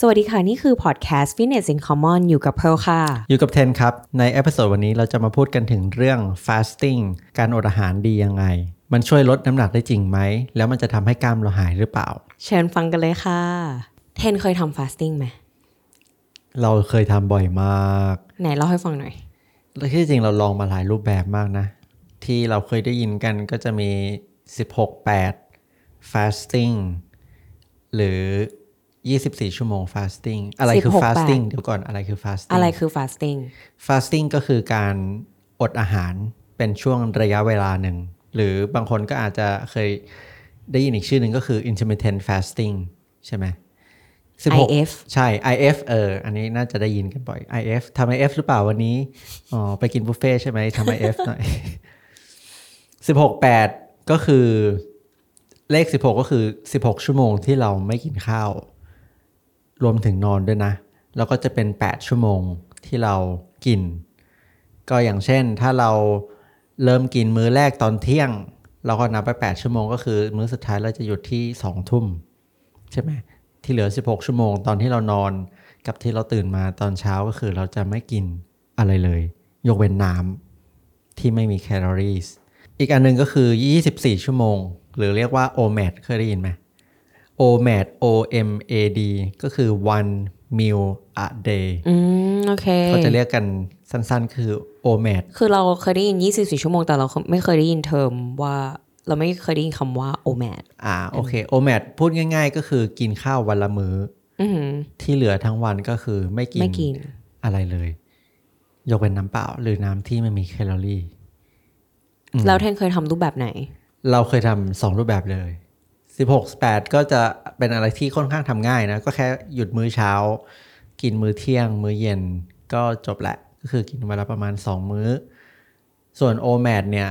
สวัสดีค่ะ นี่คือพอดแคสต์ Fitness in Common อยู่กับเพลค่ะ อยู่กับเทนครับ ใน episode วันนี้เราจะมาพูดกันถึงเรื่อง fasting การอดอาหารดียังไง มันช่วยลดน้ำหนักได้จริงไหม แล้วมันจะทำให้กล้ามเราหายหรือเปล่า เชิญฟังกันเลยค่ะ เทนเคยทำ fasting ไหม เราเคยทำบ่อยมากไหนเล่าให้ฟังหน่อย แล้วที่จริงเราลองมาหลายรูปแบบมากนะ ที่เราเคยได้ยินกันก็จะมี 16 8 fasting หรือ 24 ชั่วโมง fasting อะไรคือ16 fasting เดี๋ยวก่อนอะไรคือ fasting อะไรคือ fasting fasting ก็คือการอดอาหารเป็นช่วงระยะเวลาหนึ่ง หรือบางคนก็อาจจะเคยได้ยินอีกชื่อหนึ่งก็คือ intermittent fasting ใช่ไหม16 IF ใช่ IF เออ อันนี้น่าจะได้ยินกันบ่อย IF ทำ IF หรือเปล่าวันนี้ อ๋อ ไปกินบุฟเฟ่ต์ใช่ไหมทำ IF หน่อย 16 8 ก็คือเลข 16 ก็คือ 16 ชั่วโมงที่เราไม่กินข้าว รวมถึงนอนด้วยนะ แล้วก็จะเป็น 8 ชั่วโมงที่เรากิน ก็อย่างเช่นถ้าเราเริ่มกินมื้อแรกตอนเที่ยง เราก็นับไป 8 ชั่วโมงก็คือ มื้อสุดท้ายเราจะหยุดที่ 2 ทุ่ม ใช่ไหมที่เหลือ 16 ชั่วโมงตอนที่เรานอนกับที่เราตื่นมาตอนเช้าก็คือเราจะไม่กินอะไรเลย ยกเว้นน้ำที่ไม่มีแคลอรี่อีกอันหนึงก็คือ 24 ชั่วโมง หรือเรียกว่า OMAD เคยได้ยินไหม OMAD O M A D ก็คือ one meal a day อืมโอเคเขาจะเรียกกันสั้นๆ คือ OMAD คือเราเคยได้ยิน 24 ชั่วโมง แต่เราไม่เคยได้ยินเทอมว่าเราไม่เคยได้ยินคำว่า OMAD อ่าโอเค OMAD พูดง่าย ๆ ก็คือกินข้าววันละมือ้ออือหือที่เหลือทั้งวันก็คือไม่กินไม่กินอะไรเลย ยกเป็นน้ำเปล่า หรือน้ำที่ไม่มีแคลอรี่แล้วเทนเคยทำรูปแบบไหน เราเคยทำสองรูปแบบเลย 16 8ก็จะเป็นอะไรที่ค่อนข้างทำง่ายนะ ก็แค่หยุดมื้อเช้า กินมื้อเที่ยง มื้อเย็นก็จบแหละ ก็คือกินวันละประมาณ 2 มื้อ ส่วน OMAD เนี่ย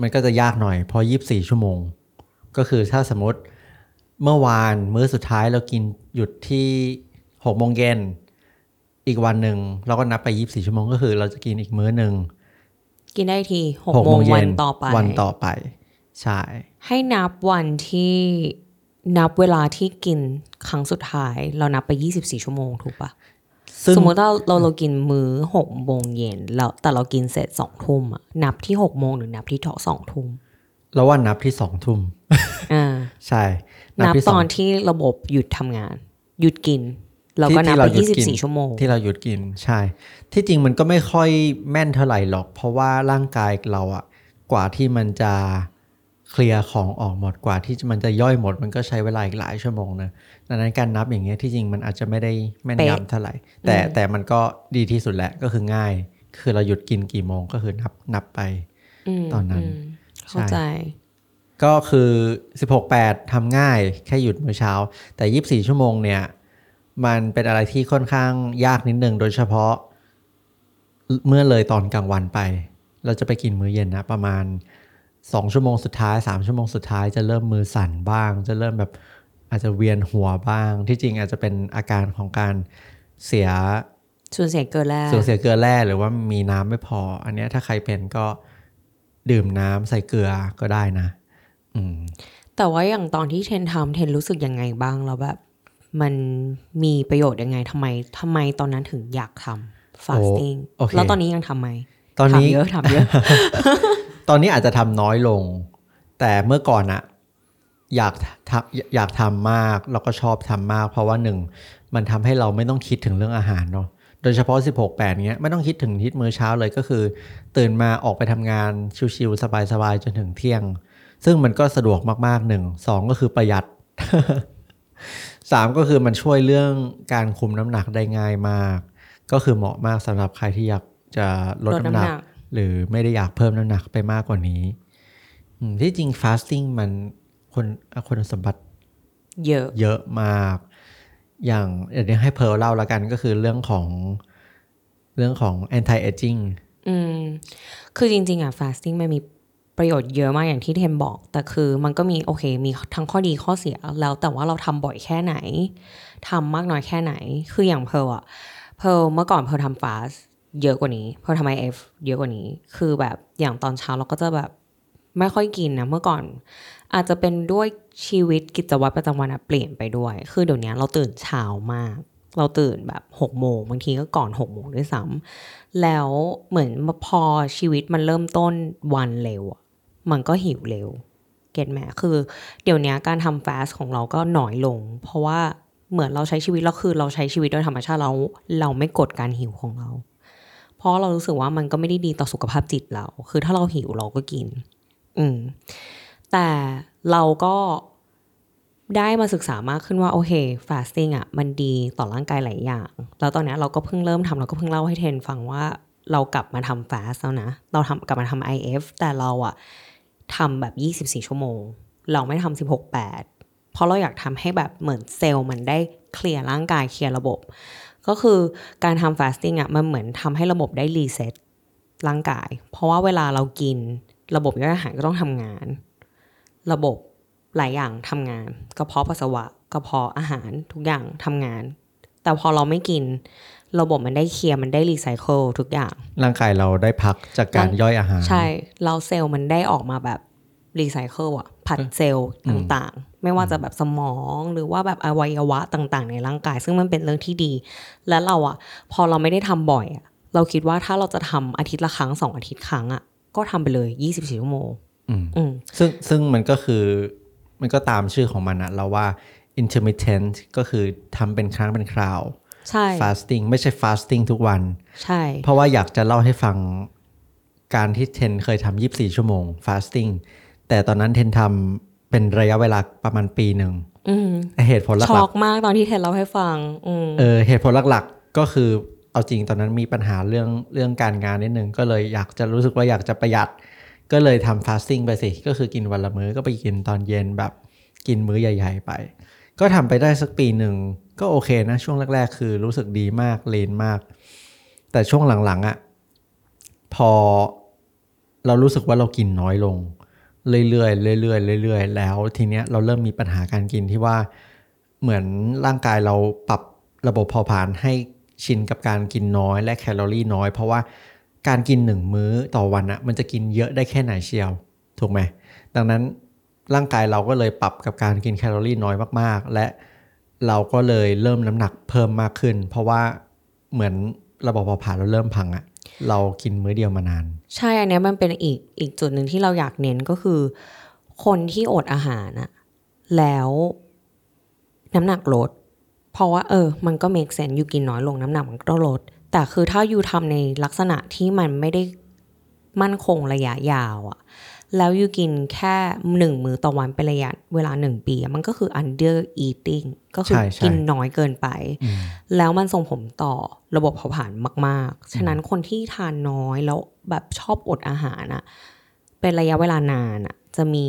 มันก็จะยากหน่อยเพราะ 24 ชั่วโมง ก็คือถ้าสมมติเมื่อวานมื้อสุดท้ายเรากินหยุดที่6โมงเย็นอีกวันหนึ่งเราก็นับไป 24 ชั่วโมงก็คือ เราจะกินอีกมื้อหนึ่งกินได้ทีหก6โมงเย็วันต่อไปวันต่อไป ใช่ ให้นับวันที่นับเวลาที่กินครั้งสุดท้าย เรานับไป 24 ชั่วโมงถูกปะซึ่งสมมติว่าเราเรากินมื้อหกโมงเย็นแล้วแต่เรากินเสร็จสองทุ่มอะนับที่หกโมงหรือนับที่สองทุ่มเราว่านับที่สองทุ่มอ่าใช่ นับที่ตสองนที่ระบบหยุดทำงาน หยุดกิน เราก็นับที่ไปเราหยุดยี่สิบกินสี่ชั่วโมง ที่เราหยุดกินใช่ ที่จริงมันก็ไม่ค่อยแม่นเท่าไหร่หรอก เพราะว่าร่างกายเราอะกว่าที่มันจะ เคลียร์ของออกหมดกว่าที่มันจะย่อยหมด มันก็ใช้เวลาอีกหลายชั่วโมงนะดังนั้นการนับอย่างเงี้ยที่จริงมันอาจจะไม่ได้แม่นเป๊ะยำเท่าไหร่ แต่แต่มันก็ดีที่สุดแหละก็คือง่าย คือเราหยุดกินกี่โมงก็คือนับนับไปมตอนนั้นมเข้าใจ ก็คือ 16 8ทำง่ายแค่หยุดมื้อเช้า แต่ 24 ชั่วโมงเนี่ย มันเป็นอะไรที่ค่อนข้างยากนิดนึงโดยเฉพาะ เมื่อเลยตอนกลางวันไป เราจะไปกินมื้อเย็นนะ ประมาณ 2ชั่วโมงสุดท้าย3ชั่วโมงสุดท้ายจะเริ่มมือสั่นบ้าง จะเริ่มแบบอาจจะเวียนหัวบ้าง ที่จริงอาจจะเป็นอาการของการเสียส่วนเสียเกินแรกสูญเสียเกลือแร่หรือว่ามีน้ำไม่พอ อันเนี้ยถ้าใครเป็นก็ดื่มน้ำใส่เกลือก็ได้นะ อืม แต่ว่าอย่างตอนที่เทนทำเทนรู้สึกยังไงบ้างแล้วแบบ มันมีประโยชน์ยังไงทำไมทำไมตอนนั้นถึงอยากทำ fasting โอเคแล้วตอนนี้ยังทำไหมตอนนี้ทำเยอะทำเยอะ ตอนนี้อาจจะทำน้อยลง แต่เมื่อก่อนอะอยากทำอยากทำมากแล้วก็ชอบทำมาก เพราะว่าหนึ่งมันทำให้เราไม่ต้องคิดถึงเรื่องอาหารเนาะโดยเฉพาะ 16 8เงี้ยไม่ต้องคิดถึงทิศมื้อเช้าเลยก็คือ ตื่นมาออกไปทำงานชิวๆสบายๆจนถึงเที่ยง ซึ่งมันก็สะดวกมากๆหนึ่งสองก็คือประหยัดสามก็คือมันช่วยเรื่องการคุมน้ำหนักได้ง่ายมาก ก็คือเหมาะมากสำหรับใครที่อยากจะลดน้ำหนักนัก หรือไม่ได้อยากเพิ่มน้ำหนักไปมากกว่านี้อืมที่จริง fasting มันคนคุณสมบัติเยอะเยอะมาก อย่างเดี๋ยวให้เพร์ลเล่าละกันก็คือเรื่องของเรื่องของ anti aging อืม คือจริง ๆ อะ fasting มันมีประโยชน์เยอะมากอย่างที่เทมบอก แต่คือมันก็มีโอเค มีทั้งข้อดีข้อเสียแล้วแต่ว่าเราทำบ่อยแค่ไหนทำมากน้อยแค่ไหน คืออย่างเพร์ลอะเพร์ลเมื่อก่อนเพร์ลทำ fast เยอะกว่านี้ เพร์ลทำ IF เอฟเยอะกว่านี้ คือแบบอย่างตอนเช้าเราก็จะแบบไม่ค่อยกินนะเมื่อก่อน อาจจะเป็นด้วยชีวิตกิจวัตรประจำวันเปลี่ยนไปด้วย คือเดี๋ยวนี้เราตื่นเช้ามาก เราตื่นแบบหกโมงบางทีก็ก่อนหกโมงด้วยซ้ำแล้วเหมือนพอชีวิตมันเริ่มต้นวันเร็ว มันก็หิวเร็ว เก็ตไหมคือ เดี๋ยวนี้การทำฟาสของเราก็หน้อยลง เพราะว่าเหมือนเราใช้ชีวิตเราคือเราใช้ชีวิตโดยธรรมชาติเราเราไม่กดการหิวของเรา เพราะเรารู้สึกว่ามันก็ไม่ได้ดีต่อสุขภาพจิตเรา คือถ้าเราหิวเราก็กิน อืม แต่เราก็ได้มาศึกษามากขึ้นว่า โอเค fasting อะ มันดีต่อร่างกายหลายอย่าง แล้วตอนนี้เราก็เพิ่งเริ่มทำเราก็เพิ่งเล่าให้เทนฟังว่าเรากลับมาทำ fast แล้วนะ เราทำกลับมาทำ IF แต่เราอะทำแบบ 24 ชั่วโมง เราไม่ทำ16 8 เพราะเราอยากทำให้แบบเหมือนเซลล์มันได้เคลียร์ร่างกายเคลียร์ระบบ ก็คือการทำ fasting อะมันเหมือนทำให้ระบบได้รีเซ็ตร่างกาย เพราะว่าเวลาเรากิน ระบบย่อยอาหารก็ต้องทำงาน ระบบหลายอย่างทำงาน กระเพาะปัสสาวะกระเพาะอาหารทุกอย่างทำงาน แต่พอเราไม่กิน ระบบมันได้เคลียร์มันได้รีไซเคิลทุกอย่าง ร่างกายเราได้พักจากการย่อยอาหาร ใช่ เราเซลล์มันได้ออกมาแบบ รีไซเคิลอะผลัดเซลล์ต่างๆ ไม่ว่าจะแบบสมองหรือว่าแบบอวัยวะต่างๆ ในร่างกาย ซึ่งมันเป็นเรื่องที่ดี และเราอะพอเราไม่ได้ทำบ่อยอะเราคิดว่าถ้าเราจะทำอาทิตย์ละครั้งสองอาทิตย์ครั้งอะก็ทำไปเลยยี่สิบสี่ชั่วโมงอืมอืมซึ่งซึ่งมันก็คือมันก็ตามชื่อของมันอะเราว่า intermittent ก็คือทำเป็นครั้งเป็นคราว ใช่ fasting ไม่ใช่ fasting ทุกวัน ใช่ เพราะว่าอยากจะเล่าให้ฟังการที่เทนเคยทำ24 ชั่วโมง fasting แต่ตอนนั้นเทนทำเป็นระยะเวลาประมาณปีหนึ่งอืมเหตุผลหช็ลัอกกมากตอนที่เทนเล่าให้ฟังอืมๆเออเหตุผลหลักๆก็คือเอาจริงตอนนั้นมีปัญหาเรื่องเรื่องการงานนิดนึงก็เลยอยากจะรู้สึกว่าอยากจะประหยัด ก็เลยทำ fasting ไปสิก็คือกินวันละมื้อก็ไปกินตอนเย็นแบบกินมื้อใหญ่ ๆ ไป ก็ทำไปได้สักปีหนึ่งก็โอเคนะ ช่วงแรก ๆ คือรู้สึกดีมากเลนมาก แต่ช่วงหลังๆอะ่ะพอเรารู้สึกว่าเรากินน้อยลง เรื่อยๆเรื่อยๆเรื่อยๆแล้วทีเนี้ยเราเริ่มมีปัญหาการกินที่ว่าเหมือนร่างกายเราปรับระบบเผาผลาญให้ชินกับการกินน้อยและแคลอรี่น้อย เพราะว่าการกินหนึ่งมื้อต่อวันอะมันจะกินเยอะได้แค่ไหนเชียว ถูกไหมดังนั้นร่างกายเราก็เลยปรับกับการกินแคลอรี่น้อยมากๆ และเราก็เลยเริ่มน้ำหนักเพิ่มมากขึ้น เพราะว่าเหมือนระบบเผาผลาญเราเริ่มพังอะ เรากินมื้อเดียวมานาน ใช่อันนี้มันเป็นอีกอีกจุดหนึ่งที่เราอยากเน้นก็คือ คนที่อดอาหารอะแล้วน้ำหนักลด เพราะว่าเออ มันก็เมกเซนอยู่กินน้อยลงน้ำหนักมันก็ลด แต่คือถ้าอยู่ทำในลักษณะที่มันไม่ได้มั่นคงระยะยาวอะ แล้วอยู่กินแค่หนึ่งมื้อต่อวันเป็นระยะเวลาหนึ่งปีอะมันก็คือ under eating ก็คือใช่ใช่กินน้อยเกินไป แล้วมันส่งผลต่อระบบเผาผลาญมาก ๆ ฉะนั้นคนที่ทานน้อยแล้วแบบชอบอดอาหารอะเป็นระยะเวลานานอะจะมี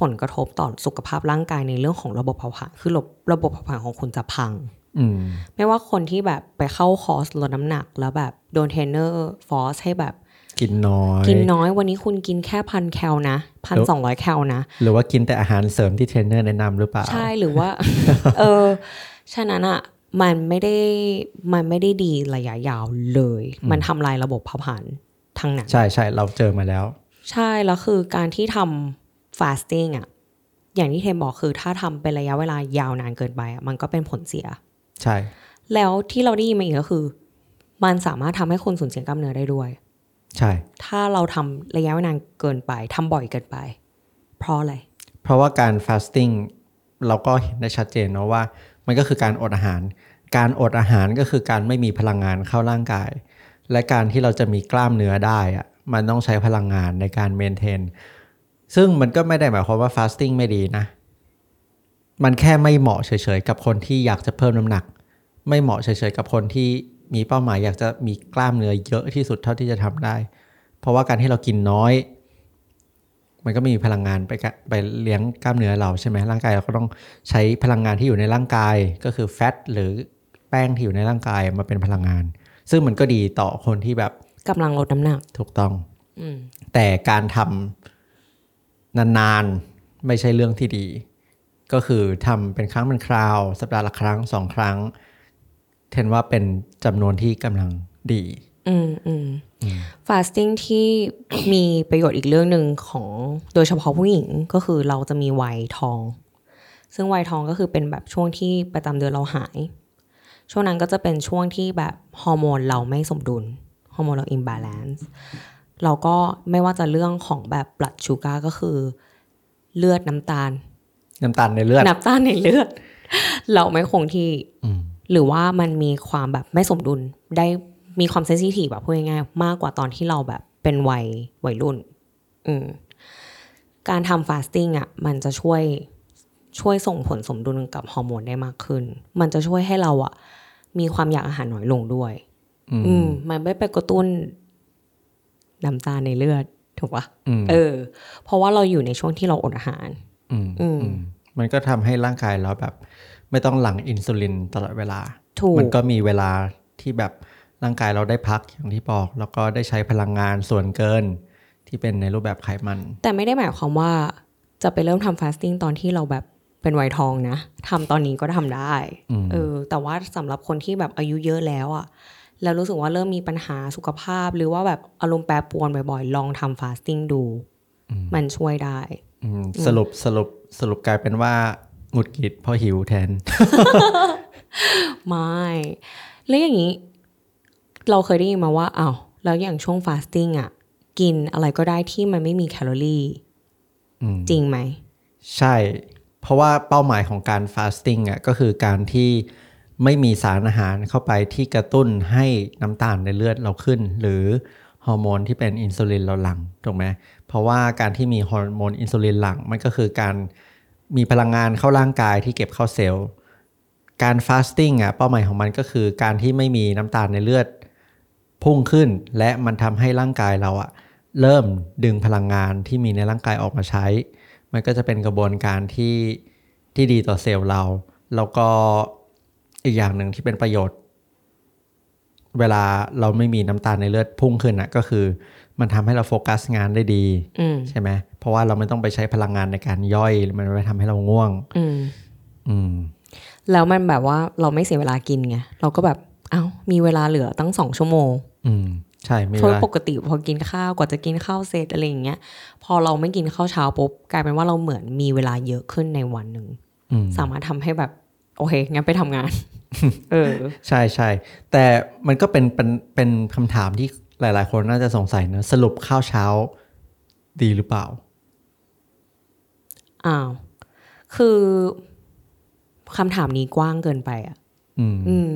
ผลกระทบต่อสุขภาพร่างกายในเรื่องของระบบเผาผลาญคือระบบระบบเผาผลาญของคุณจะพังอืมไม่ว่าคนที่แบบไปเข้าคอร์สลดน้ำหนัก แล้วแบบโดนเทรนเนอร์ force ให้แบบ กินน้อย กินน้อยวันนี้คุณกินแค่พันแคลนะพันสองร้อยแคลนะ หรือว่ากินแต่อาหารเสริมที่เทรนเนอร์แนะนำหรือเปล่า ใช่หรือว่า เออฉะนั้นอะมันไม่ได้มันไม่ได้ดีระยะยาวเลย มันทำลายระบบเผาผลาญทั้งนั้น ใช่ใช่เราเจอมาแล้ว ใช่แล้วคือการที่ทำ fasting อะอย่างที่เทมบอกคือถ้าทำเป็นระยะเวลายาวนานเกินไปอะมันก็เป็นผลเสีย ใช่ แล้วที่เราได้ยินมาอีกก็คือ มันสามารถทำให้คุณสูญเสียกล้ามเนื้อได้ด้วย ใช่ ถ้าเราทำระยะเวลานานเกินไปทำบ่อยเกินไป เพราะอะไร เพราะว่าการ fasting เราก็เห็นได้ชัดเจนเนาะว่า มันก็คือการอดอาหาร การอดอาหารก็คือการไม่มีพลังงานเข้าร่างกาย และการที่เราจะมีกล้ามเนื้อได้อะมันต้องใช้พลังงานในการเมนเทน ซึ่งมันก็ไม่ได้หมายความว่า fasting ไม่ดีนะ มันแค่ไม่เหมาะเฉยๆกับคนที่อยากจะเพิ่มน้ำหนัก ไม่เหมาะเฉยๆกับคนที่ มีเป้าหมายอยากจะมีกล้ามเนื้อเยอะที่สุดเท่าที่จะทำได้ เพราะว่าการที่เรากินน้อย มันก็ไมมีพลังงานไปกะไปเลี้ยงกล้ามเนื้อเราใช่ไหมร่างกายเราก็ต้องใช้พลังงานที่อยู่ในร่างกาย ก็คือแฟตหรือแป้งที่อยู่ในร่างกายมาเป็นพลังงาน ซึ่งมันก็ดีต่อคนที่แบบกำลังลดน้ำหนักถูกต้องอืมแต่การทำนานๆไม่ใช่เรื่องที่ดี ก็คือทำเป็นครั้งเป็นคราว สัปดาห์ละครั้งสองครั้ง เทนว่าเป็นจำนวนที่กำลังดี อืมอืม fasting ที่มีประโยชน์อีกเรื่องหนึ่งของโดยเฉพาะผู้หญิงก็คือเราจะมีวัยทอง ซึ่งวัยทองก็คือเป็นแบบช่วงที่ประจำเดือนเราหาย ช่วงนั้นก็จะเป็นช่วงที่แบบฮอร์โมนเราไม่สมดุลฮอร์โมนเรา imbalance เราก็ไม่ว่าจะเรื่องของแบบ blood sugar ก็คือเลือดน้ำตาล น้ำตาลในเลือด น้ำตาลในเลือด เราไม่คงที่อืม หรือว่ามันมีความแบบไม่สมดุลได้มีความเซนซิทีฟแบบพูดง่ายๆมากกว่าตอนที่เราแบบเป็นวัยวัยรุ่น อืมการทำฟาสติ้งอะมันจะช่วยช่วยส่งผลสมดุลกับฮอร์โมนได้มากขึ้น มันจะช่วยให้เราอะ มีความอยากอาหารน้อยลงด้วย อืมอืมมันไม่ไปกระตุ้นน้ำตาลในเลือดถูกปะอืมเออ เพราะว่าเราอยู่ในช่วงที่เราอดอาหาร อืมอืมอืมมันก็ทำให้ร่างกายเราแบบ ไม่ต้องหลั่งอินซูลินตลอดเวลาถูกมันก็มีเวลาที่แบบร่างกายเราได้พักอย่างที่บอก แล้วก็ได้ใช้พลังงานส่วนเกินที่เป็นในรูปแบบไขมัน แต่ไม่ได้หมายความว่าจะไปเริ่มทำ fasting ตอนที่เราแบบเป็นวัยทองนะทำตอนนี้ก็ทำได้อืมเออแต่ว่าสำหรับคนที่แบบอายุเยอะแล้วอะแล้วรู้สึกว่าเริ่มมีปัญหาสุขภาพ หรือว่าแบบอารมณ์แปรปรวนบ่อยๆ ลองทำ fasting ดู มันช่วยได้อืมสรุปสรุปสรุปกลายเป็นว่า หงุดหงิดเพราะหิวแทน ไม่ แล้วอย่างนี้ เราเคยได้ยินมาว่าอ้าวแล้วอย่างช่วง fasting อะกินอะไรก็ได้ที่มันไม่มีแคลอรี่อืมจริงไหม ใช่ เพราะว่าเป้าหมายของการ fasting อะก็คือการที่ไม่มีสารอาหารเข้าไปที่กระตุ้นให้น้ำตาลในเลือดเราขึ้น หรือฮอร์โมนที่เป็นอินซูลินเราหลั่งถูกไหมเพราะว่าการที่มีฮอร์โมนอินซูลินหลั่งมันก็คือการ มีพลังงานเข้าร่างกายที่เก็บเข้าเซลล์ การฟาสติ้งอะเป้าหมายของมันก็คือการที่ไม่มีน้ำตาลในเลือดพุ่งขึ้น และมันทำให้ร่างกายเราอะเริ่มดึงพลังงานที่มีในร่างกายออกมาใช้ มันก็จะเป็นกระบวนการที่ที่ดีต่อเซลล์เรา แล้วก็อีกอย่างหนึ่งที่เป็นประโยชน์ เวลาเราไม่มีน้ำตาลในเลือดพุ่งขึ้นอะก็คือ มันทำให้เราโฟกัสงานได้ดีอืมใช่ไหมเพราะว่าเราไม่ต้องไปใช้พลังงานในการย่อย มันไม่ทำให้เราง่วง อืมอืมแล้วมันแบบว่าเราไม่เสียเวลากินไงเราก็แบบเอ้ามีเวลาเหลือตั้งสองชั่วโมง อืมใช่ไม่เพราะได้ปกติพอกินข้าวกว่าจะกินข้าวเสร็จอะไรอย่างเงี้ย พอเราไม่กินข้าวเช้าปุ๊บกลายเป็นว่าเราเหมือนมีเวลาเยอะขึ้นในวันหนึ่งอืมสามารถทำให้แบบ โอเคงั้นไปทำงาน เออ ใช่ใช่แต่มันก็เป็นเป็นเป็นคำถามที่ หลาย ๆ คนน่าจะสงสัยนะ สรุปข้าวเช้าดีหรือเปล่า อ้าว คือคำถามนี้กว้างเกินไปอะ อืมอืม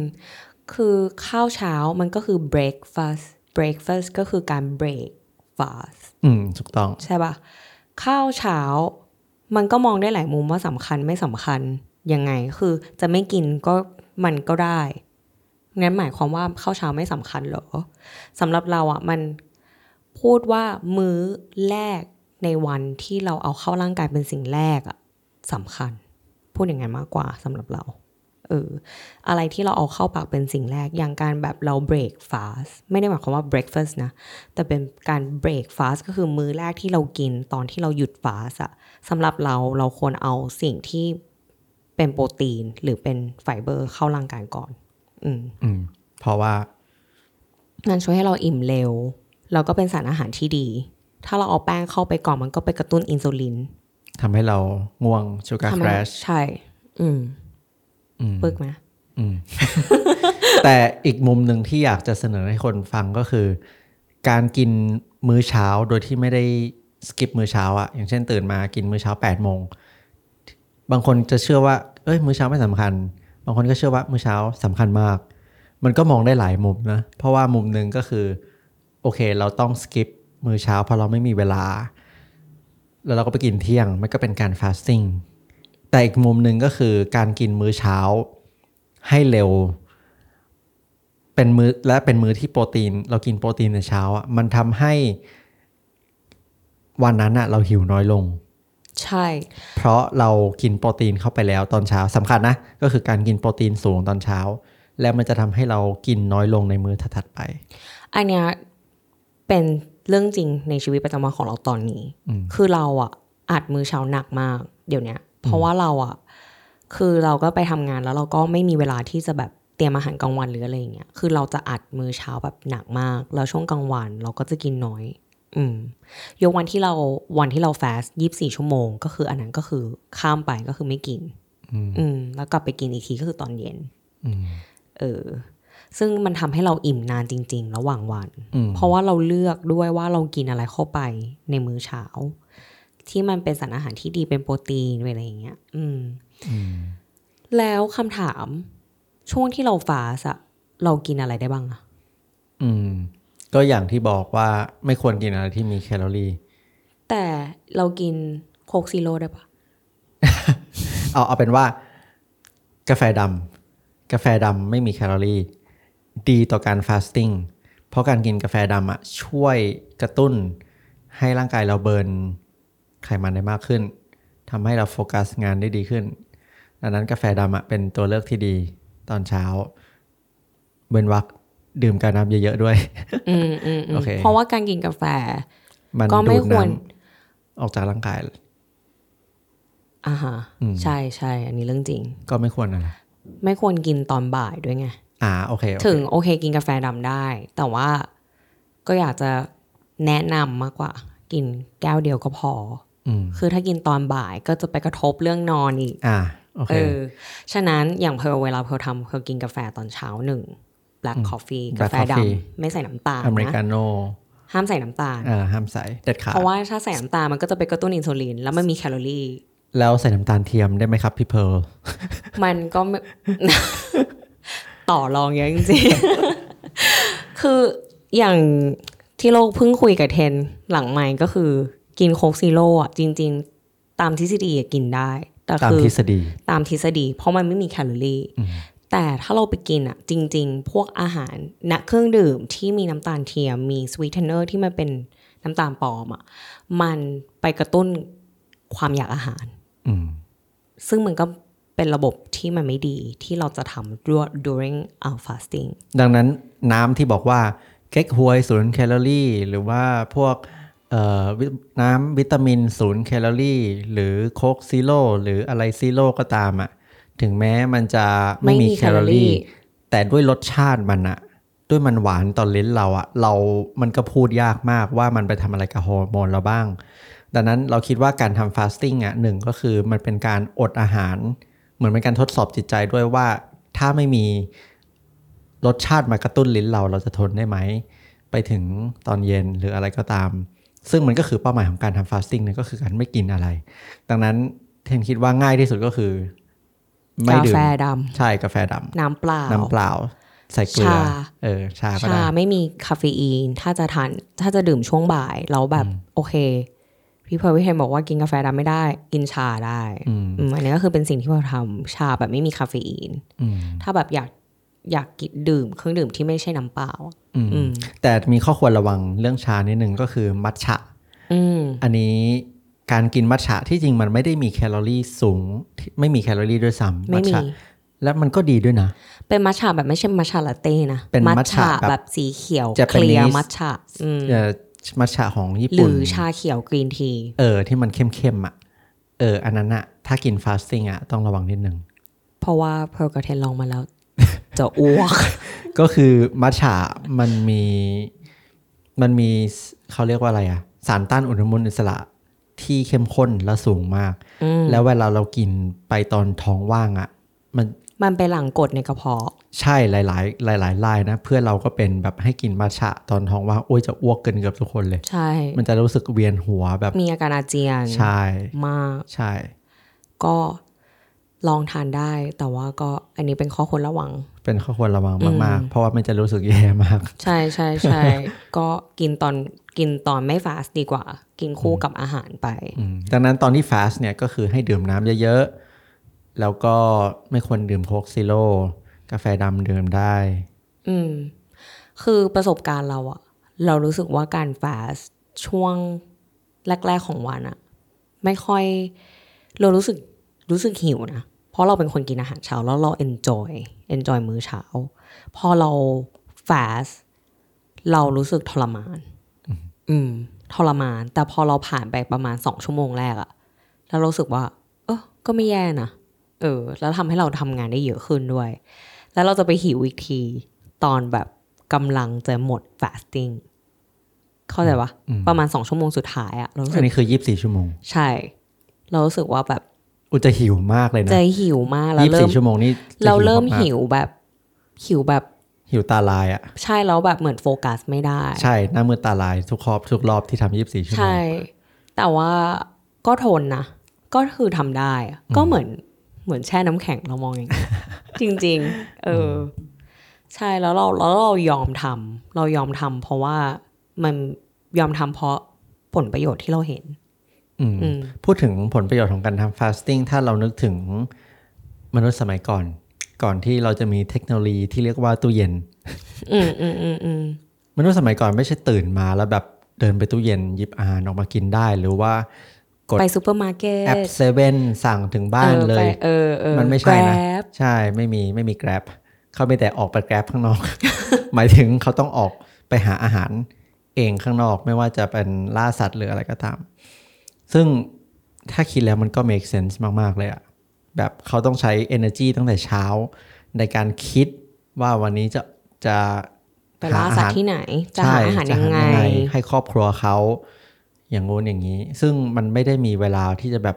คือข้าวเช้ามันก็คือ breakfast breakfast ก็คือการ break fast อืม ถูกต้อง ใช่ปะข้าวเช้า มันก็มองได้หลายมุมว่าสำคัญไม่สำคัญยังไง คือจะไม่กินก็มันก็ได้ งั้นหมายความว่าข้าวเช้าไม่สำคัญเหรอสำหรับเราอะมันพูดว่ามื้อแรกในวันที่เราเอาเข้าร่างกายเป็นสิ่งแรกอะสำคัญ พูดอย่างนั้นมากกว่าสำหรับเราเอออะไรที่เราเอาเข้าปากเป็นสิ่งแรก อย่างการแบบเรา break fast ไม่ได้หมายความว่า breakfast นะ แต่เป็นการ break fast ก็คือมื้อแรกที่เรากินตอนที่เราหยุด fast อะสำหรับเราเราควรเอาสิ่งที่เป็นโปรตีนหรือเป็นไฟเบอร์เข้าร่างกายก่อน อืมอืมเพราะว่านั่นช่วยให้เราอิ่มเร็ว แล้วก็เป็นสารอาหารที่ดี ถ้าเราเอาแป้งเข้าไปก่อนมันก็ไปกระตุ้นอินซูลินทำให้เราง่วงชูการทำแคให้รชใช่อืมอืมถูกไหมอืมแต่อีกมุมหนึ่งที่อยากจะเสนอให้คนฟังก็คือ การกินมื้อเช้าโดยที่ไม่ได้ skip มื้อเช้าอะอย่างเช่นตื่นมากินมื้อเช้า8ปดโมง บางคนจะเชื่อว่า เอ้ย มื้อเช้าไม่สำคัญบางคนก็เชื่อว่ามื้อเช้าสำคัญมาก มันก็มองได้หลายมุมนะ เพราะว่ามุมหนึ่งก็คือ โอเค เราต้องสกิปมื้อเช้าเพราะเราไม่มีเวลา แล้วเราก็ไปกินเที่ยง มันก็เป็นการฟาสติ้งแต่อีกมุมหนึ่งก็คือการกินมื้อเช้าให้เร็ว เป็นมื้อและเป็นมื้อที่โปรตีน เรากินโปรตีนในเช้าอะมันทำให้วันนั้นอะเราหิวน้อยลง ใช่ เพราะเรากินโปรตีนเข้าไปแล้วตอนเช้าสำคัญนะ ก็คือการกินโปรตีนสูงตอนเช้า แล้วมันจะทำให้เรากินน้อยลงในมื้อถัดๆไป อันเนี้ยเป็นเรื่องจริงในชีวิตประจำวันของเราตอนนี้อืมคือเราอะอัดมือเช้าหนักมาก เดี๋ยวเนี้ยเพราะว่าเราอะคือเราก็ไปทำงานแล้วเราก็ไม่มีเวลาที่จะแบบเตรียมอาหารกลางวันหรืออะไรอย่างเงี้ย คือเราจะอัดมื้อเช้าแบบหนักมาก แล้วช่วงกลางวันเราก็จะกินน้อย อืมยกวันที่เราวันที่เราฟาสยี่สี่ชั่วโมง ก็คืออันนั้นก็คือข้ามไปก็คือไม่กิน อืมแล้วกลับไปกินอีกทีก็คือตอนเย็นอืมเออ ซึ่งมันทำให้เราอิ่มนานจริง ๆ ระหว่างวันอืมเพราะว่าเราเลือกด้วยว่าเรากินอะไรเข้าไปในมื้อเช้า ที่มันเป็นสารอาหารที่ดีเป็นโปรตีนอะไรอย่างเงี้ย อืมอืมแล้วคำถามช่วงที่เราฟาสอะเรากินอะไรได้บ้างอะอืม ก็อย่างที่บอกว่าไม่ควรกินอะไรที่มีแคลอรี่ แต่เรากิน Coke Zero ได้ปะเอาเอาเป็นว่า กาแฟดำกาแฟดำไม่มีแคลอรี่ ดีต่อการ fasting เพราะการกินกาแฟดำอะช่วยกระตุ้นให้ร่างกายเรา burn ไขมันได้มากขึ้นทำให้เราโฟกัสงานได้ดีขึ้น ดังนั้นกาแฟดำอะเป็นตัวเลือกที่ดีตอนเช้า เว้นวัก ดื่มกาน้ำเยอะๆด้วยอืมอืมอืมโอเคเพราะว่าการกินกาแฟ มันก็ไม่ดูดควรน้ำออกจากร่างกายอ่าฮะใช่ใช่อันนี้เรื่องจริง ก็ไม่ควรอะไรไม่ควรกินตอนบ่ายด้วยไงอ่าโอเคโอเคถึงโอเคกินกาแฟดำได้ แต่ว่าก็อยากจะแนะนำมากกว่า กินแก้วเดียวก็พออืมคือถ้ากินตอนบ่ายก็จะไปกระทบเรื่องนอนอีก อ่าโอเคเออฉะนั้นอย่างเพลเวลาเพลทำเพลกินกาแฟตอนเช้าหนึ่ง black coffee black กาแฟด coffee ำไม่ใส่น้ำตาลอเมรินะกาโน่ห้ามใส่น้ำตาลอ่าห้ามใส่เด็ดขาดเพราะว่าถ้าใส่น้ำตาลมันก็จะไปกระตุ้นอินซูลินแล้วมันมีแคลอรี่ แล้วใส่น้ำตาลเทียมได้ไหมครับพี่เพิร์ลมันก็ไม่ต่อรองเยอะจริงๆ คืออย่างที่เราเพิ่งคุยกับเทนหลังไมค์ก็คือกิน Coke Zero อะจริง ๆ ตามทฤษฎีอะกินได้แต่ตามคือทฤษฎีตามทฤษฎี เพราะมันไม่มีแคลอรี่ แต่ถ้าเราไปกินอะจริง ๆ พวกอาหารเครื่องดื่มที่มีน้ำตาลเทียมมี sweetener ที่มันเป็นน้ำตาลปลอมอะมันไปกระตุ้นความอยากอาหารอืมซึ่งมันก็เป็นระบบที่มันไม่ดีที่เราจะทำด้วย during our fasting ดังนั้นน้ำที่บอกว่าเก๊กฮวยศูนย์แคลอรี่ หรือว่าพวกเอ่อวิน้ำวิตามินศูนย์แคลอรี่ หรือ Coke Zero หรืออะไร zero ก็ตามอะ่ะ ถึงแม้มันจะไม่ไม่มีมีแคลอรี่แคลอรี่ แต่ด้วยรสชาติมันอะด้วยมันหวานตอนลิ้นเราอะเรามันก็พูดยากมากว่ามันไปทำอะไรกับฮอร์โมนเราบ้าง ดังนั้นเราคิดว่าการทำ fasting อะหนึ่งก็คือมันเป็นการอดอาหาร เหมือนเป็นการทดสอบจิตใจด้วยว่าถ้าไม่มีรสชาติมากระตุ้นลิ้นเราเราจะทนได้ไหม ไปถึงตอนเย็นหรืออะไรก็ตาม ซึ่งมันก็คือเป้าหมายของการทำฟาสติ้งนั่นก็คือการไม่กินอะไร ดังนั้นเทนคิดว่าง่ายที่สุดก็คือ ไม่กาดื่มแฟดใช่กาแฟดำำน้ำเปล่าน้ำเปล่า ใส่เกลือชาเออชาก็ชาได้ไม่มีคาเฟอีน ถ้าจะทานถ้าจะดื่มช่วงบ่ายแล้วแบบโอเค พี่เพร์ลวิเทนบอกว่ากินกาแฟดำไม่ได้ กินชาได้อืมอืมอันนี้ก็คือเป็นสิ่งที่เราทำชาแบบไม่มีคาเฟอีนอืมถ้าแบบอยากอยากกินดื่มเครื่องดื่มที่ไม่ใช่น้ำเปล่าอืมอืมแต่มีข้อควรระวังเรื่องชานิดหนึ่งก็คือมัทฉะอืมอันนี้ การกินมัทฉะที่จริงมันไม่ได้มีแคลอรี่สูงที่ไม่มีแคลอรี่ด้วยซ้ำไม่มัทมีฉะและมันก็ดีด้วยนะ เป็นมัทฉะแบบไม่ใช่มัทฉะลาเต้นะ เป็นมัทฉะแบแบบบสีเขียว Japanese clear มัทฉะอืมเอ่อมัทฉะของญี่หปุ่นรือชาเขียวกรีนที เออ ที่มันเข้มๆอะ เออ อันนั้นอะ ถ้ากินฟาสติ้งอะ ต้องระวังนิดนึง เพราะว่าเพร์ลกับเทนลองมาแล้ว จะอ้วก ก็คือมัทฉะมันมี มันมีเขาเรียกว่าอะไรอะ สารต้านอนุมูลอิสระ ที่เข้มข้นและสูงมากอืมแล้วเวลาเรากินไปตอนท้องว่างอะ มันมันไปหลังกดในกระเพาะ ใช่หลาย ๆ หลายๆรายนะ เพื่อนเราก็เป็นแบบให้กินมัทฉะตอนท้องว่างโอ้ยจะอ้วกเกินเกือบทุกคนเลย ใช่ มันจะรู้สึกเวียนหัวแบบมีอาการอาเจียน ใช่มาก ใช่ ก็ ลองทานได้ แต่ว่าก็อันนี้เป็นข้อควรระวัง เป็นข้อควรระวังอืมมากๆ เพราะว่ามันจะรู้สึกแย่มาก ใช่ใช่ใช่ก็กินตอนกินตอนไม่ฟาสต์ดีกว่า กินคู่กับอาหารไปอืมดังนั้นตอนที่ฟาสเนี่ยก็คือให้ดื่มน้ำเยอะๆ แล้วก็ไม่ควรดื่มโคกซิโร่กาแฟดำดื่มได้ อืม คือประสบการณ์เราอะเรารู้สึกว่าการฟาสต์ช่วงแรก ๆ ของวันอะไม่ค่อยเรารู้สึก รู้สึกหิวนะ เพราะเราเป็นคนกินอาหารเช้าแล้วเรา enjoy enjoy มื้อเช้า พอเราฟาสเรารู้สึกทรมาน อืม ทรมาน แต่พอเราผ่านไปประมาณสองชั่วโมงแรกอะแล้วเรารู้สึกว่า เออก็ไม่แย่นะ เออ แล้วทำให้เราทำงานได้เยอะขึ้นด้วยแแล้วเราจะไปหิวอีกที ตอนแบบกำลังจะหมด fasting เข้าใจปะประมาณสองชั่วโมงสุดท้ายอะเรารู้อัสึนกนี้คือยี่สิบสี่ชั่วโมง ใช่ เรารู้สึกว่าแบบ อุยจะหิวมากเลยนะใจหิวมากแล้วยี่สิบเริ่มสี่ชั่วโมงนี่จะเราเริ่มากๆหิวแบบหิวแบบหิวตาลายอะ ใช่แล้วแบบเหมือนโฟกัสไม่ได้ ใช่หน้ามือตาลายทุกรอบทุกรอบที่ทำยี่สิบสี่ชั่วโมงใช่ แต่ว่าก็ทนนะ ก็คือทำได้อะก็เหมือนเหมือนแช่น้ำแข็งเรามองอย่างนี้จริง ๆเอออ ใช่แล้วเราแล้วเรายอมทำเรายอมทำเพราะว่ามันยอมทำเพราะผลประโยชน์ที่เราเห็นอืมอืม พูดถึงผลประโยชน์ของการทำฟาสติ้งถ้าเรานึกถึงมนุษย์สมัยก่อน ก่อนที่เราจะมีเทคโนโลยีที่เรียกว่าตู้เย็นอืมอืมอืมอืมมนุษย์สมัยก่อนไม่ใช่ตื่นมาแล้วแบบเดินไปตู้เย็นหยิบอาหารออกมากินได้ หรือว่ากดไปซูเปอร์มาร์เก็ตแอปเซเว่นสั่งถึงบ้านเลไปยเออเออมันไม่ใช่นะ Grab ใช่ไม่มีไม่มี Grab เขาไม่แต่ออกไป Grab ข้างนอก หมายถึงเขาต้องออกไปหาอาหารเองข้างนอก ไม่ว่าจะเป็นล่าสัตว์หรืออะไรก็ตาม ซึ่งถ้าคิดแล้วมันก็ make sense มาก ๆ เลยอะแบบเขาต้องใช้ energy ตั้งแต่เช้า ในการคิดว่าวันนี้จะจะไปล่าสัตว์ที่ไหน จะหาอาหารยังไงใช่จะให้ครอบครัวเขาอย่างงู้นอย่างนี้ ซึ่งมันไม่ได้มีเวลาที่จะแบบ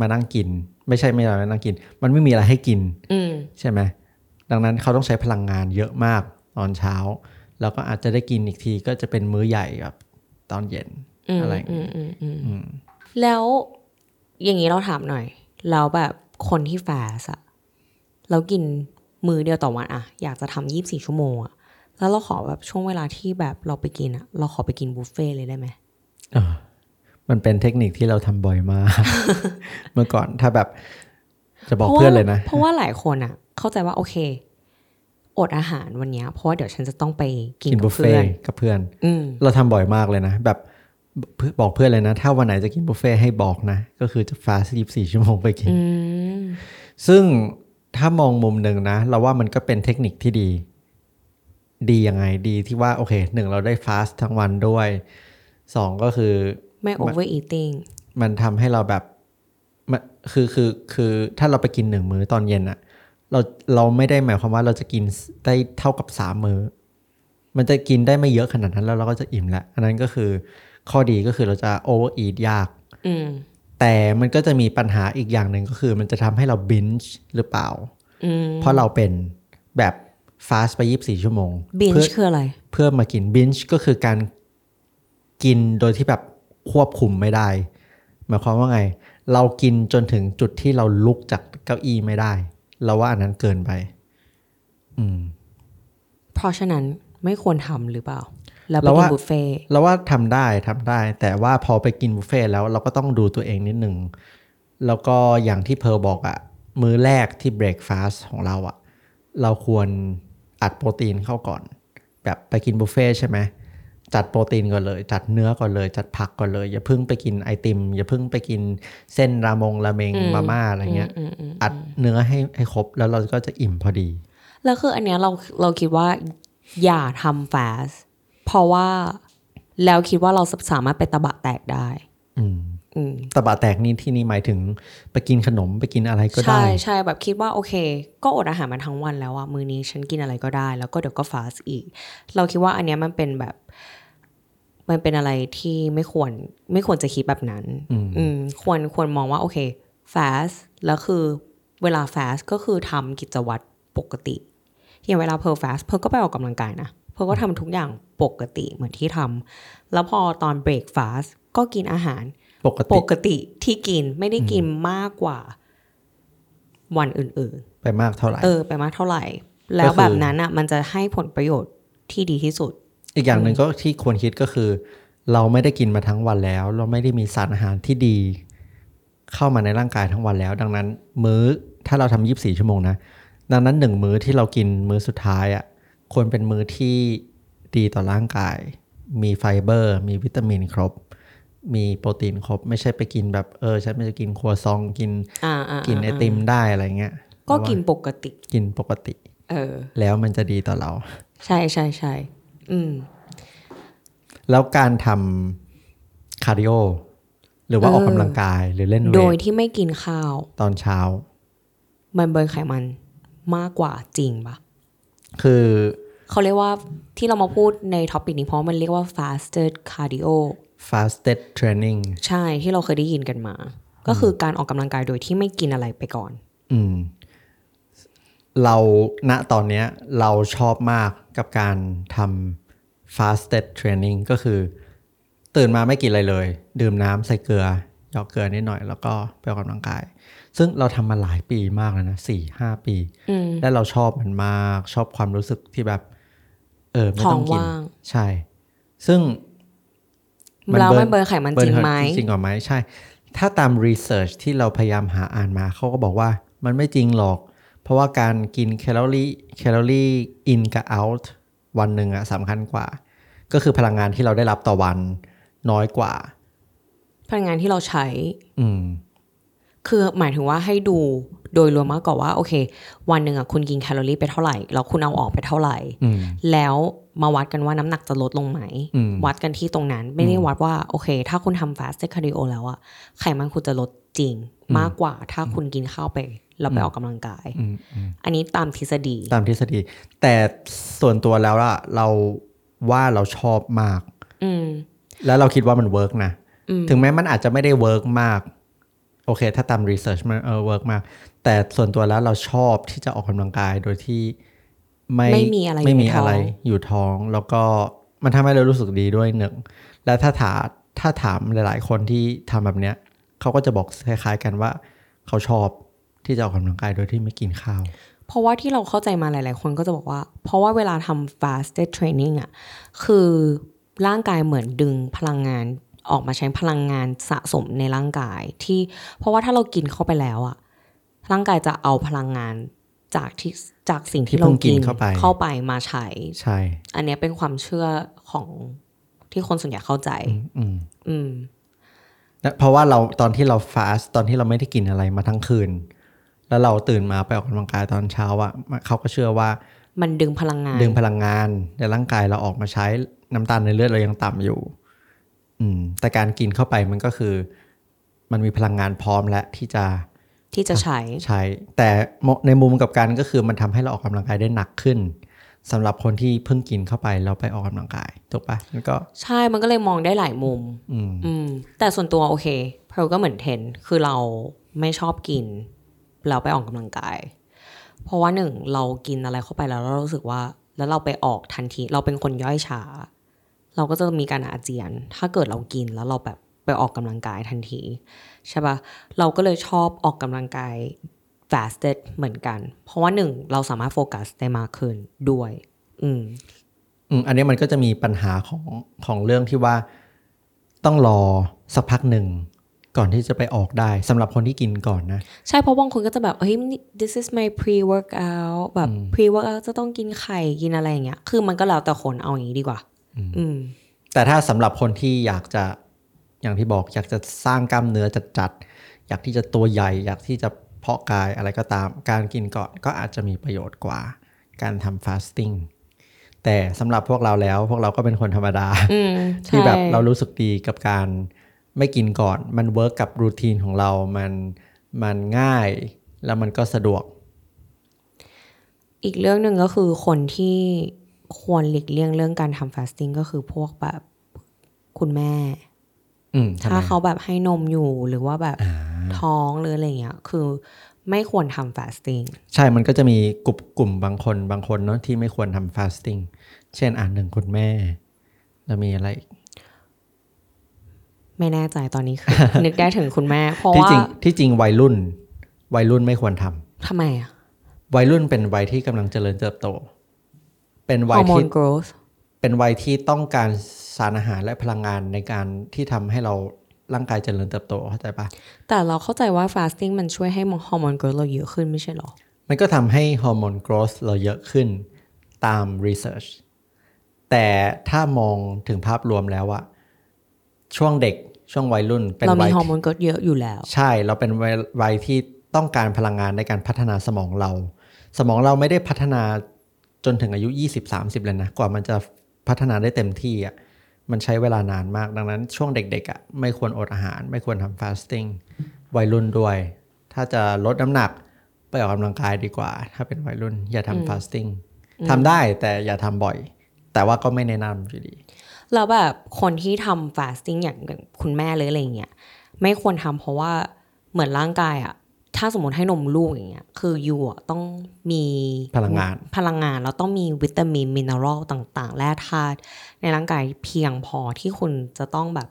มานั่งกิน ไม่ใช่ไม่ได้มานั่งกิน มันไม่มีอะไรให้กินอืมใช่ไหมดังนั้นเขาต้องใช้พลังงานเยอะมากตอนเช้า แล้วก็อาจจะได้กินอีกทีก็จะเป็นมื้อใหญ่แบบตอนเย็น อืมอะไรอย่างอืงี้มอืมอืมแล้วอย่างนี้เราถามหน่อยแล้วแบบคนที่แฟสอะเรากินมือเดียวต่อวันอะอยากจะทำยี่สิบสี่ชั่วโมงอะแล้วเราขอแบบช่วงเวลาที่แบบเราไปกินอะเราขอไปกินบุฟเฟ่ต์เลยได้ไหมเออมันเป็นเทคนิคที่เราทำบ่อยมาก เมื่อก่อนถ้าแบบจะบอกเพื่อนเลยนะ เพราะว่าหลายคนอะเข้าใจว่าโอเค อดอาหารวันเนี้ยเพราะว่าเดี๋ยวฉันจะต้องไปกินกินกับุบฟเพื่เฟ่อนกับเพื่อนอืมเราทำบ่อยมากเลยนะแบบเพื่อ บอกเพื่อนเลยนะ ถ้าวันไหนจะกินบุฟเฟ่ให้บอกนะ ก็คือจะฟาสต์24ชั่วโมงไปกินอืมซึ่งถ้ามองมุมหนึ่งนะ เราว่ามันก็เป็นเทคนิคที่ดี ดียังไงดีที่ว่า โอเคหนึ่งเราได้ฟาสต์ทั้งวันด้วยสองก็คือ ไม่ overeating มันทำให้เราแบบมันคือคือคือถ้าเราไปกินหนึ่งมื้อตอนเย็นอะเราเราไม่ได้หมายความว่าเราจะกินได้เท่ากับสามมื้อ มันจะกินได้ไม่เยอะขนาดนั้นแล้วเราก็จะอิ่มแล้วอันนั้นก็คือ ข้อดีก็คือเราจะโอเวอร์อีทยากอืมแต่มันก็จะมีปัญหาอีกอย่างหนึ่งก็คือ มันจะทำให้เราบินช์หรือเปล่าอืมเพราะเราเป็นแบบฟาสไปยี่บสี่ชั่วโมง binge เพื่อคืออะไร เพื่อมากินบินช์ก็คือการกินโดยที่แบบควบคุมไม่ได้หมายความว่าไง เรากินจนถึงจุดที่เราลุกจากเก้าอี้ไม่ได้ เราว่าอันนั้นเกินไป อืม เพราะฉะนั้นไม่ควรทำหรือเปล่า แล้วไปเรากินว่าบุฟเฟ่ต์เราว่าทำได้ทำได้ แต่ว่าพอไปกินบุฟเฟ่ต์แล้วเราก็ต้องดูตัวเองนิดหนึ่งแล้วก็อย่างที่เพร์ลบอกอะมื้อแรกที่เบรกฟาสของเราอะเราควรอัดโปรตีนเข้าก่อน แบบไปกินบุฟเฟ่ต์ใช่ไหมจัดโปรตีนก่อนเลย จัดเนื้อก่อนเลย จัดผักก่อนเลย อย่าเพิ่งไปกินไอติม อย่าเพิ่งไปกินเส้นรามงราเมงมาม่าอะไรเงี้ยอืมอืมอัดเนื้อให้ให้ครบแล้วเราก็จะอิ่มพอดี แล้วคืออันเนี้ยเราเราคิดว่าอย่าทำฟาส เพราะว่าแล้วคิดว่าเราสามารถไปตะบะแตกได้อืมอืมตะบะแตกนี่ที่นี่หมายถึงไปกินขนมไปกินอะไรก็ได้ ใช่ใช่แบบคิดว่าโอเค ก็อดอาหารมาทั้งวันแล้วอะมื้อนี้ฉันกินอะไรก็ได้ แล้วก็เดี๋ยวก็ฟาสอีก เราคิดว่าอันเนี้ยมันเป็นแบบ มันเป็นอะไรที่ไม่ควรไม่ควรจะคิดแบบนั้น อืมอืมควรควรมองว่าโอเค fast แล้วคือเวลา fast ก็คือทำกิจวัตรปกติอย่างเวลาเพิร์ล fast เพิร์ลก็ไปออกกำลังกายนะ เพิร์ลก็ทำทุกอย่างปกติเหมือนที่ทำแล้วพอตอน break fast ก็กินอาหารปกปติกติที่กินไม่ได้กินมากกว่า วันอื่นไปมากเท่าไหร่ๆเออไปมากเท่าไหร่ แล้วแบบนั้นอะ มันจะให้ผลประโยชน์ที่ดีที่สุด อีกอย่างหนึ่งก็ที่ควรคิดก็คือ เราไม่ได้กินมาทั้งวันแล้ว เราไม่ได้มีสารอาหารที่ดี เข้ามาในร่างกายทั้งวันแล้ว ดังนั้น มื้อถ้าเราทำยีิบสี่ชั่วโมงนะดังนั้นหนึ่งมื้อที่เรากินมื้อสุดท้ายอะ่ะ ควรเป็นมื้อที่ดีต่อร่างกาย มีไฟเบอร์ มีวิตามินครบ มีโปรตีนครบ ไม่ใช่ไปกินแบบเออฉันไม่จะกินครัวซองกินอ่าอ่ากินไอติมได้อะไรเงี้ย ก็กินปกติ กินปกติ เออ แล้วมันจะดีต่อเรา ใช่ใช่ใช่อืม แล้วการทำ cardio หรือว่าเออออกกำลังกายหรือเล่น weight โดยที่ไม่กินข้าว ตอนเช้า มัน burn ไขมันมากกว่าจริงปะ คือเขาเรียกว่าที่เรามาพูดใน topic นี้เพราะมันเรียกว่า fasted cardio fasted training ใช่ที่เราเคยได้ยินกันมา ก็คือการออกกำลังกายโดยที่ไม่กินอะไรไปก่อน อืม เราณตอนเนี้ยเราชอบมากกับการทำ fasted training ก็คือ ตื่นมาไม่กินอะไรเลย ดื่มน้ำใส่เกลือหยอกเกลือนิดหน่อยแล้วก็ไปออกกำลังกาย ซึ่งเราทำมาหลายปีมากแล้วนะสี่ห้าปีอืมและเราชอบมันมากชอบความรู้สึกที่แบบ เออไม่ต้องกินท้องว่างใช่ ซึ่งแล้วมัน burn ไขมันจริงไหม burn จริงหรือไหมใช่ ถ้าตาม research ที่เราพยายามหาอ่านมาเขาก็บอกว่ามันไม่จริงหรอก เพราะว่าการกินแคลอรี่ calorie in กับ out วันหนึ่งอะสำคัญกว่า ก็คือพลังงานที่เราได้รับต่อวันน้อยกว่า พลังงานที่เราใช้ อืม คือหมายถึงว่าให้ดูโดยรวมมากกว่าว่าโอเค วันหนึ่งอะคุณกินแคลอรี่ไปเท่าไหร่แล้วคุณเอาออกไปเท่าไหร่อืมแล้วมาวัดกันว่าน้ำหนักจะลดลงไหมอืมวัดกันที่ตรงนั้นไม่ได้วัดว่าโอเค ถ้าคุณทำ fasted cardio แล้วอะไขมันคุณจะลดจริงมากกว่าถ้าคุณกินข้าวไปแล้วไปออกกำลังกายอืมอืมอันนี้ตามทฤษฎี ตามทฤษฎี แต่ส่วนตัวแล้วอะเราว่าเราชอบมาก อืมแล้วเราคิดว่ามัน work นะอืมถึงแม้มันอาจจะไม่ได้ work มาก โอเค ถ้าตาม research มันเออ work มาก แต่ส่วนตัวแล้วเราชอบที่จะออกกำลังกายโดยที่ไม่ไม่มีอะไรไม่อยู่มีในท้องอะไรอยู่ท้องแล้วก็มันทำให้เรารู้สึกดีด้วยหนึ่ง และถ้าถามถ้าถามหลาย ๆ คนที่ทำแบบเนี้ยเขาก็จะบอกคล้ายๆกันว่า เขาชอบที่จะออกกำลังกายโดยที่ไม่กินข้าว เพราะว่าที่เราเข้าใจมาหลาย ๆ คนก็จะบอกว่า เพราะว่าเวลาทำ fasted training อะคือร่างกายเหมือนดึงพลังงาน ออกมาใช้พลังงานสะสมในร่างกายที่ เพราะว่าถ้าเรากินเข้าไปแล้วอะร่างกายจะเอาพลังงานจากที่จากสิ่งที่ที่เราเพิ่งกิกินนเข้าไปเข้าไปมาใช้ใช่ อันเนี้ยเป็นความเชื่อของที่คนส่วนใหญ่เข้าใจ อืมอืมและเพราะว่าเราตอนที่เราฟาสตอนที่เราไม่ได้กินอะไรมาทั้งคืน แล้วเราตื่นมาไปออกกำลังกายตอนเช้าอะเขาก็เชื่อว่า มันดึงพลังงาน ดึงพลังงานในร่างกายเราออกมาใช้น้ำตาลในเลือดเรายังต่ำอยู่ อืม แต่การกินเข้าไปมันก็คือ มันมีพลังงานพร้อมและที่จะที่จะใช้ใช้แต่ในมุมกับการก็คือมันทำให้เราออกกำลังกายได้หนักขึ้นสำหรับคนที่เพิ่งกินเข้าไปแล้วไปออกกำลังกายถูกปะมันก็ใช่มันก็เลยมองได้หลายมุม อืมอืมแต่ส่วนตัวโอเคเพลก็เหมือนเทนคือเราไม่ชอบกินเราไปออกกำลังกาย เพราะว่าหนึ่งเรากินอะไรเข้าไปแล้วเรารู้สึกว่า แล้วเราไปออกทันที เราเป็นคนย่อยช้า เราก็จะมีการอาเจียน ถ้าเกิดเรากินแล้วเราแบบไปออกกำลังกายทันทีใช่ปะเราก็เลยชอบออกกำลังกาย fasted เหมือนกัน เพราะว่าหนึ่งเราสามารถโฟกัสได้มากขึ้นด้วย อืมอืมอันนี้มันก็จะมีปัญหาของของเรื่องที่ว่าต้องรอสักพักหนึ่งก่อนที่จะไปออกได้สำหรับคนที่กินก่อนนะ ใช่เพราะบางคนก็จะแบบเฮ้ยนี่ this is my pre workout แบบ pre workout จะต้องกินไข่กินอะไรอย่างเงี้ย คือมันก็แล้วแต่คนเอาอย่างนี้ดีกว่า อืม แต่ถ้าสำหรับคนที่อยากจะอย่างที่บอก อยากจะสร้างกล้ามเนื้อจัดๆอยากที่จะตัวใหญ่ อยากที่จะเพาะกายอะไรก็ตาม การกินก่อนก็อาจจะมีประโยชน์กว่า การทำ fasting แต่สำหรับพวกเราแล้ว พวกเราก็เป็นคนธรรมดาอืมที่แบบใช่เรารู้สึกดีกับการไม่กินก่อน มัน work กับ routine ของเรา มันมันง่าย แล้วมันก็สะดวก อีกเรื่องหนึ่งก็คือคนที่ ควรหลีกเลี่ยงเรื่องการทำ fasting ก็คือพวกแบบคุณแม่อืมทำไมถ้าเขาแบบให้นมอยู่หรือว่าแบบท้องหรืออะไรเงี้ย คือไม่ควรทำ fasting ใช่มันก็จะมีกลุ่มกลุ่มบางคนบางคนเนาะที่ไม่ควรทำฟาสติ้งเช่นอ่านหนึ่งคุณแม่ แล้วมีอะไรอีกไม่แน่ใจตอนนี้คือ นึกได้ถึงคุณแม่เพราะที่ว่าจริงที่จริงวัยรุ่น วัยรุ่นไม่ควรทำทำไมอะวัยรุ่นเป็นวัยที่กำลังเจริญเติบโต เป็นฮวัอยร์โมที่น growth เป็นวัยที่ต้องการสารอาหารและพลังงานในการที่ทำให้เราร่างกายเจริญเติบโตเข้าใจปะแต่เราเข้าใจว่า fasting มันช่วยให้ฮอร์โมน growth เราเยอะขึ้นไม่ใช่หรอ มันก็ทำให้ฮอร์โมน growth เราเยอะขึ้นตาม research แต่ถ้ามองถึงภาพรวมแล้วอะช่วงเด็กช่วงวัยรุ่น เป็นเราวัมียฮอร์โมน growth เยอะอยู่แล้ว ใช่เราเป็นวัยวัยที่ต้องการพลังงานในการพัฒนาสมองเรา สมองเราไม่ได้พัฒนา จนถึงอายุ 20-30 เลยนะ กว่ามันจะพัฒนาได้เต็มที่อะมันใช้เวลานานมาก ดังนั้นช่วงเด็กๆอะไม่ควรอดอาหาร ไม่ควรทำฟาสติ้งวัยรุ่นด้วย ถ้าจะลดน้ำหนักไปออกกำลังกายดีกว่า ถ้าเป็นวัยรุ่น อย่าทำ fasting ทำได้แต่อย่าทำบ่อย แต่ว่าก็ไม่แนะนำอยู่ดีแล้วแบบคนที่ทำ fasting อย่างคุณแม่เลยอะไรเงี้ยไม่ควรทำเพราะว่าเหมือนร่างกายอะ ถ้าสมมติให้นมลูกอย่างเงี้ย คือยูอะต้องมีพลังงาน พลังงานแล้วต้องมีวิตามินมินเนอรัลต่าง ๆ แร่ธาตุในร่างกายเพียงพอที่คุณจะต้องแบบ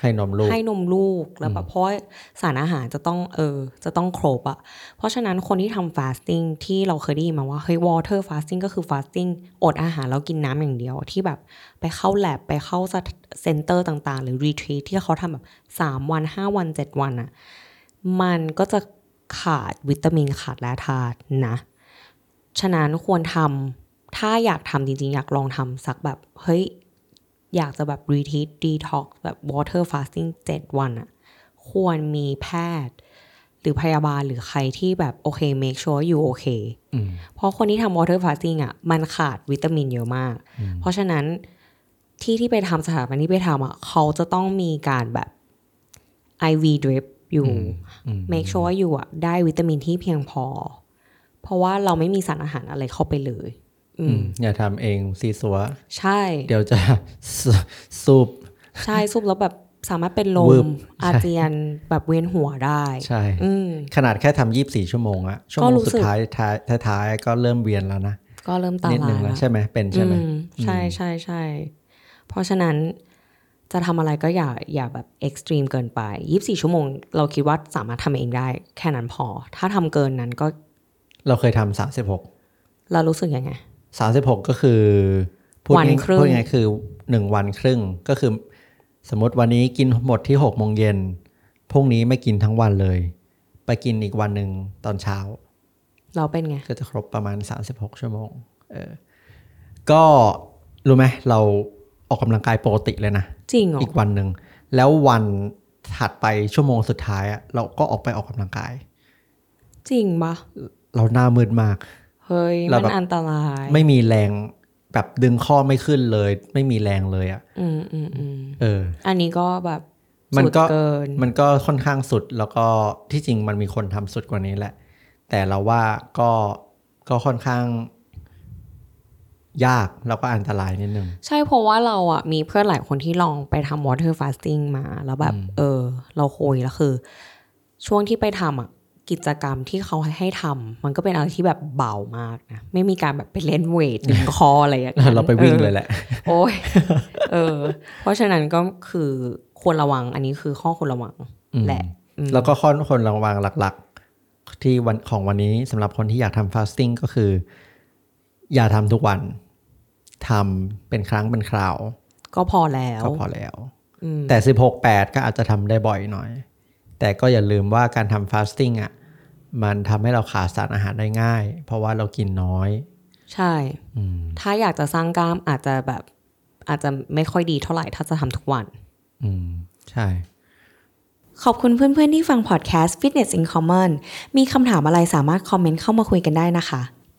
ให้นมลูก ให้นมลูกแล้วแบบเพราะว่าสารอาหารจะต้องเออ จะต้องครบอะเพราะฉะนั้นคนที่ทำ fasting ที่เราเคยได้ยินมาว่าเฮ้ย water fasting ก็คือ fasting อดอาหารแล้วกินน้ำอย่างเดียวที่แบบไปเข้าแลบไปเข้าเซ็นเตอร์ต่าง ๆ หรือ retreat ที่เขาทำแบบ3วัน5วัน7วันอะ มันก็จะขาดวิตามินขาดแร่ธาตุนะ ฉะนั้นควรทำถ้าอยากทำจริงๆ อยากลองทำสักแบบ เฮ้ย อยากจะแบบ retreat detox แบบ water fasting 7 วันอะควรมีแพทย์ หรือพยาบาลหรือใครที่แบบ โอเค make sure อยู่โอเคเพราะคนที่ทำ water fasting อะมันขาดวิตามินเยอะมาก เพราะฉะนั้นที่ที่ไปทำสถาบันที่ไปทำอะเขาจะต้องมีการแบบ IV drip อยู่ make sure ว่าอยู่อะได้วิตามินที่เพียงพอ เพราะว่าเราไม่มีสารอาหารอะไรเข้าไปเลยอืมอย่าทำเองซีซัว ใช่ เดี๋ยวจะสสูบใช่ซุปแล้วแบบสามารถเป็นลวืมบอาเจียนแบบเวียนหัวได้ ใช่อืมขนาดแค่ทำยี่บสี่ชั่วโมงอะชั่วโมก็งรู้สุสึดกท้ายท้ายท้ายท้ายก็เริ่มเวียนแล้วนะ ก็เริ่มตานิดลานึยงแล้วละใช่ไหมเป็นใช่ไหมอืมใช่ใช่ใช่เพราะฉะนั้น จะทำอะไรก็อย่าอย่าแบบเอ็กซ์ตรีมเกินไปยี่สี่ชั่วโมง เราคิดว่าสามารถทำเองได้ แค่นั้นพอ ถ้าทำเกินนั้นก็ เราเคยทำสามสิบหกเรารู้สึกยังไงสามสิบหกก็คือพูดวันง่ายครึ่งพูดง่ายๆคือหนึ่งวันครึ่งก็คือ สมมติวันนี้กินหมดที่หกโมงเย็นพรุ่งนี้ไม่กินทั้งวันเลย ไปกินอีกวันหนึ่งตอนเช้า เราเป็นไง ก็จะครบประมาณ 36 ชั่วโมง เออ ก็รู้ไหมเรา ออกกำลังกายปกติเลยนะ จริงเหรออีกวันหนึ่ง แล้ววันถัดไปชั่วโมงสุดท้ายอะเราก็ออกไปออกกำลังกาย จริงปะเราหน้ามืดมาก เฮ้ยเรามันแบบอันตราย ไม่มีแรงแบบดึงข้อไม่ขึ้นเลย ไม่มีแรงเลยอะอืมอืมอืมเออ อันนี้ก็แบบมันสุดก็เกินมันก็ค่อนข้างสุดแล้วก็ที่จริงมันมีคนทำสุดกว่านี้แหละ แต่เราว่าก็ก็ค่อนข้าง ยากแล้วก็อันตรายนิดนึง ใช่เพราะว่าเราอะมีเพื่อนหลายคนที่ลองไปทำ water fasting มา แล้วแบบ เออ เราคุยแล้วคือ ช่วงที่ไปทำอะกิจกรรมที่เขาให้ให้ทำมันก็เป็นอะไรที่แบบเบามากนะ ไม่มีการแบบไปเล่นเวทดึงคออะไรอย่างนั้นเราไปวิ่งออเลยแหละ โอ้ยเออ เพราะฉะนั้นก็คือควรระวังอันนี้คือข้อควรระวังแหละอืมแล้วก็ข้อคนระวังหลัก ๆ ที่วันของวันนี้สำหรับคนที่อยากทำฟาสติ้งก็คือ อย่าทำทุกวันทำเป็นครั้งเป็นคราว ก็พอแล้วก็พอแล้วอืมแต่16 8ก็อาจจะทำได้บ่อยหน่อย แต่ก็อย่าลืมว่าการทำฟาสติ้งอะมันทำให้เราขาดสารอาหารได้ง่าย เพราะว่าเรากินน้อย ใช่ ถ้าอยากจะสร้างกล้ามอาจจะแบบอาจจะไม่ค่อยดีเท่าไหร่ถ้าจะทำทุกวัน อืม ใช่ ขอบคุณเพื่อนๆที่ฟังพอดแคสต์ Fitness in Common มีคำถามอะไรสามารถคอมเมนต์เข้ามาคุยกันได้นะคะ